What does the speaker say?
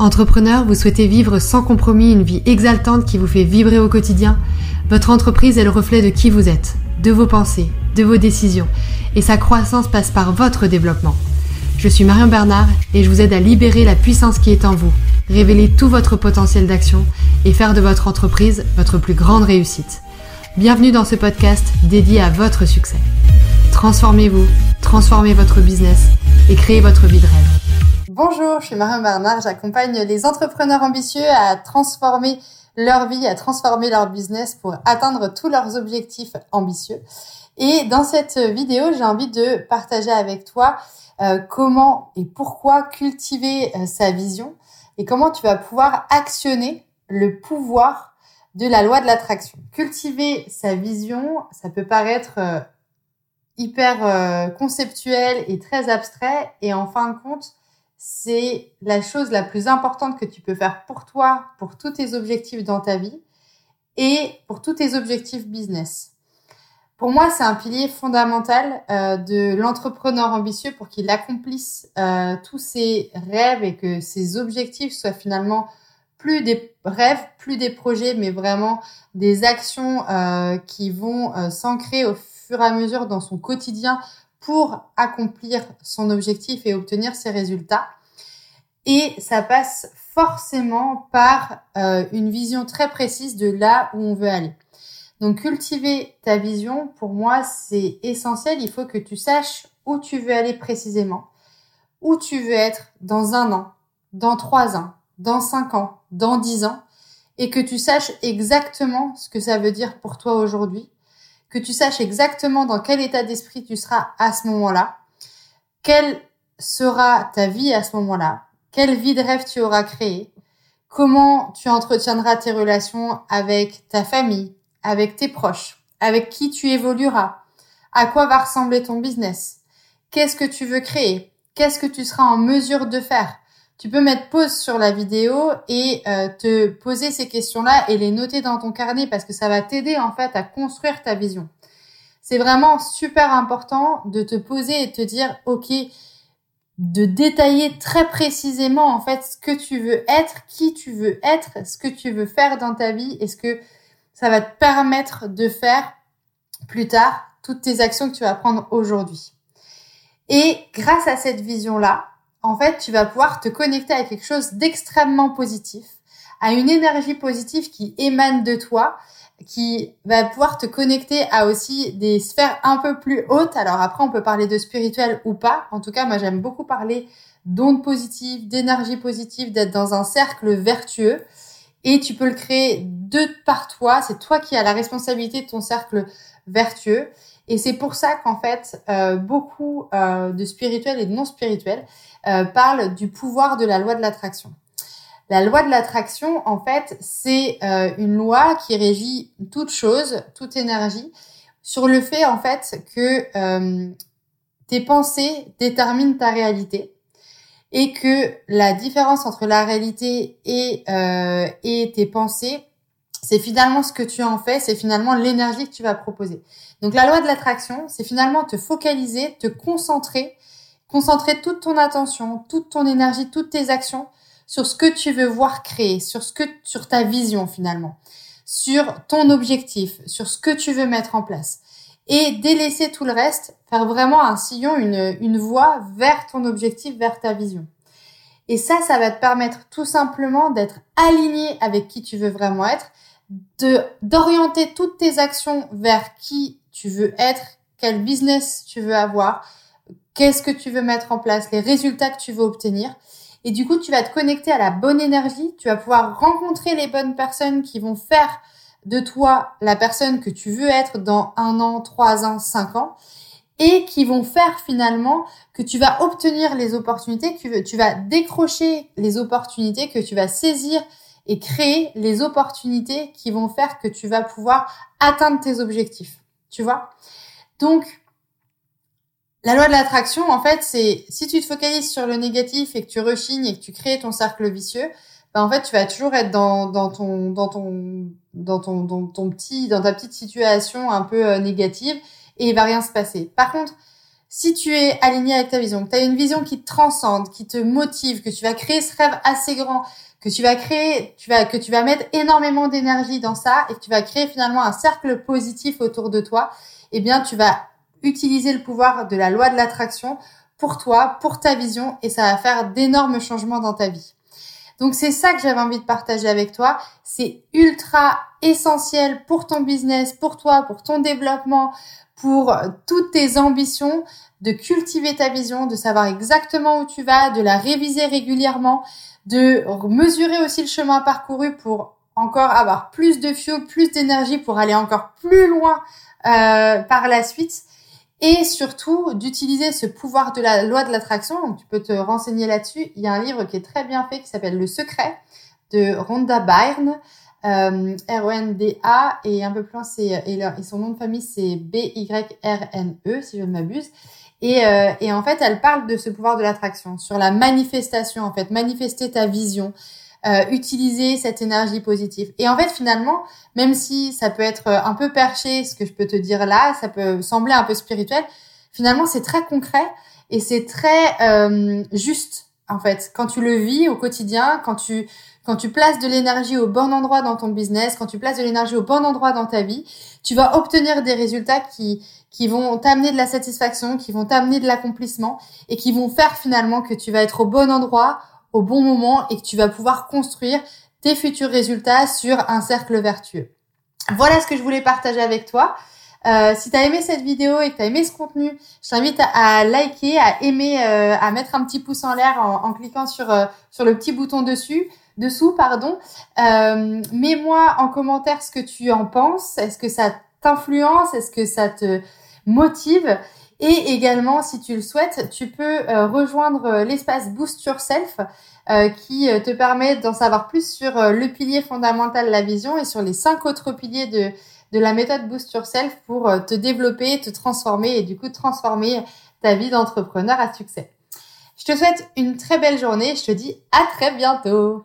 Entrepreneur, vous souhaitez vivre sans compromis une vie exaltante qui vous fait vibrer au quotidien? Votre entreprise est le reflet de qui vous êtes, de vos pensées, de vos décisions, et sa croissance passe par votre développement. Je suis Marion Bernard et je vous aide à libérer la puissance qui est en vous, révéler tout votre potentiel d'action et faire de votre entreprise votre plus grande réussite. Bienvenue dans ce podcast dédié à votre succès. Transformez-vous, transformez votre business et créez votre vie de rêve. Bonjour, je suis Marion Bernard. J'accompagne les entrepreneurs ambitieux à transformer leur vie, à transformer leur business pour atteindre tous leurs objectifs ambitieux. Et dans cette vidéo, j'ai envie de partager avec toi euh, comment et pourquoi cultiver euh, sa vision et comment tu vas pouvoir actionner le pouvoir de la loi de l'attraction. Cultiver sa vision, ça peut paraître euh, hyper conceptuel et très abstrait et en fin de compte, c'est la chose la plus importante que tu peux faire pour toi, pour tous tes objectifs dans ta vie et pour tous tes objectifs business. Pour moi, c'est un pilier fondamental euh, de l'entrepreneur ambitieux pour qu'il accomplisse euh, tous ses rêves et que ses objectifs soient finalement plus des rêves, plus des projets, mais vraiment des actions euh, qui vont s'ancrer au fur et à mesure dans son quotidien pour accomplir son objectif et obtenir ses résultats. Et ça passe forcément par euh, une vision très précise de là où on veut aller. Donc cultiver ta vision, pour moi, c'est essentiel. Il faut que tu saches où tu veux aller précisément, où tu veux être dans un an, dans trois ans, dans cinq ans, dans dix ans, et que tu saches exactement ce que ça veut dire pour toi aujourd'hui, que tu saches exactement dans quel état d'esprit tu seras à ce moment-là, quelle sera ta vie à ce moment-là, quelle vie de rêve tu auras créé, comment tu entretiendras tes relations avec ta famille, avec tes proches, avec qui tu évolueras, à quoi va ressembler ton business, qu'est-ce que tu veux créer, qu'est-ce que tu seras en mesure de faire. Tu peux mettre pause sur la vidéo et euh, te poser ces questions-là et les noter dans ton carnet parce que ça va t'aider en fait à construire ta vision. C'est vraiment super important de te poser et te dire, OK, de détailler très précisément en fait ce que tu veux être, qui tu veux être, ce que tu veux faire dans ta vie et ce que ça va te permettre de faire plus tard toutes tes actions que tu vas prendre aujourd'hui. Et grâce à cette vision-là, en fait, tu vas pouvoir te connecter à quelque chose d'extrêmement positif, à une énergie positive qui émane de toi, qui va pouvoir te connecter à aussi des sphères un peu plus hautes. Alors après, on peut parler de spirituel ou pas. En tout cas, moi, j'aime beaucoup parler d'ondes positives, d'énergie positive, d'être dans un cercle vertueux. Et tu peux le créer de par toi. C'est toi qui as la responsabilité de ton cercle vertueux. Et c'est pour ça qu'en fait, euh, beaucoup euh, de spirituels et de non spirituels euh, parlent du pouvoir de la loi de l'attraction. La loi de l'attraction, en fait, c'est euh, une loi qui régit toute chose, toute énergie, sur le fait, en fait, que euh, tes pensées déterminent ta réalité et que la différence entre la réalité et, euh, et tes pensées, c'est finalement ce que tu en fais, c'est finalement l'énergie que tu vas proposer. Donc la loi de l'attraction, c'est finalement te focaliser, te concentrer, concentrer toute ton attention, toute ton énergie, toutes tes actions sur ce que tu veux voir créer, sur ta vision finalement, sur ton objectif, sur ce que tu veux mettre en place. Et délaisser tout le reste, faire vraiment un sillon, une, une voie vers ton objectif, vers ta vision. Et ça, ça va te permettre tout simplement d'être aligné avec qui tu veux vraiment être, de, d'orienter toutes tes actions vers qui tu veux être, quel business tu veux avoir, qu'est-ce que tu veux mettre en place, les résultats que tu veux obtenir. Et du coup, tu vas te connecter à la bonne énergie, tu vas pouvoir rencontrer les bonnes personnes qui vont faire de toi la personne que tu veux être dans un an, trois ans, cinq ans, et qui vont faire finalement que tu vas obtenir les opportunités que tu vas décrocher les opportunités, que tu vas saisir et créer les opportunités qui vont faire que tu vas pouvoir atteindre tes objectifs. Tu vois? Donc, la loi de l'attraction, en fait, c'est si tu te focalises sur le négatif et que tu rechignes et que tu crées ton cercle vicieux, ben en fait, tu vas toujours être dans, ton dans ton dans ton dans ton petit dans ta petite situation un peu euh, négative et il va rien se passer. Par contre, si tu es aligné avec ta vision, que tu as une vision qui te transcende, qui te motive, que tu vas créer ce rêve assez grand, que tu vas créer, tu vas, que tu vas mettre énormément d'énergie dans ça et que tu vas créer finalement un cercle positif autour de toi, eh bien, tu vas utiliser le pouvoir de la loi de l'attraction pour toi, pour ta vision et ça va faire d'énormes changements dans ta vie. Donc c'est ça que j'avais envie de partager avec toi. C'est ultra essentiel pour ton business, pour toi, pour ton développement, pour toutes tes ambitions, de cultiver ta vision, de savoir exactement où tu vas, de la réviser régulièrement, de mesurer aussi le chemin parcouru pour encore avoir plus de fuel, plus d'énergie pour aller encore plus loin euh, par la suite. Et surtout, d'utiliser ce pouvoir de la loi de l'attraction. Tu peux te renseigner là-dessus. Il y a un livre qui est très bien fait qui s'appelle Le Secret de Rhonda Byrne. Euh, R-O-N-D-A et un peu plus loin c'est et, et, son nom de famille c'est B-Y-R-N-E si je ne m'abuse. Et, euh, et en fait elle parle de ce pouvoir de l'attraction sur la manifestation en fait manifester ta vision euh, utiliser cette énergie positive. Et en fait finalement même si ça peut être un peu perché ce que je peux te dire là ça peut sembler un peu spirituel finalement c'est très concret et c'est très euh, juste en fait. Quand tu le vis au quotidien quand tu quand tu places de l'énergie au bon endroit dans ton business, quand tu places de l'énergie au bon endroit dans ta vie, tu vas obtenir des résultats qui, qui vont t'amener de la satisfaction, qui vont t'amener de l'accomplissement et qui vont faire finalement que tu vas être au bon endroit, au bon moment et que tu vas pouvoir construire tes futurs résultats sur un cercle vertueux. Voilà ce que je voulais partager avec toi. Euh, si tu as aimé cette vidéo et que tu as aimé ce contenu, je t'invite à, liker, à aimer, euh, à mettre un petit pouce en l'air en, en, cliquant sur, euh, sur le petit bouton dessus dessous, pardon. Euh, mets-moi en commentaire ce que tu en penses. Est-ce que ça t'influence? Est-ce que ça te motive? Et également, si tu le souhaites, tu peux euh, rejoindre euh, l'espace Boost Yourself qui te permet d'en savoir plus sur le pilier fondamental, la vision, et sur les cinq autres piliers de, de la méthode Boost Yourself pour te développer, te transformer et du coup transformer ta vie d'entrepreneur à succès. Je te souhaite une très belle journée. Je te dis à très bientôt.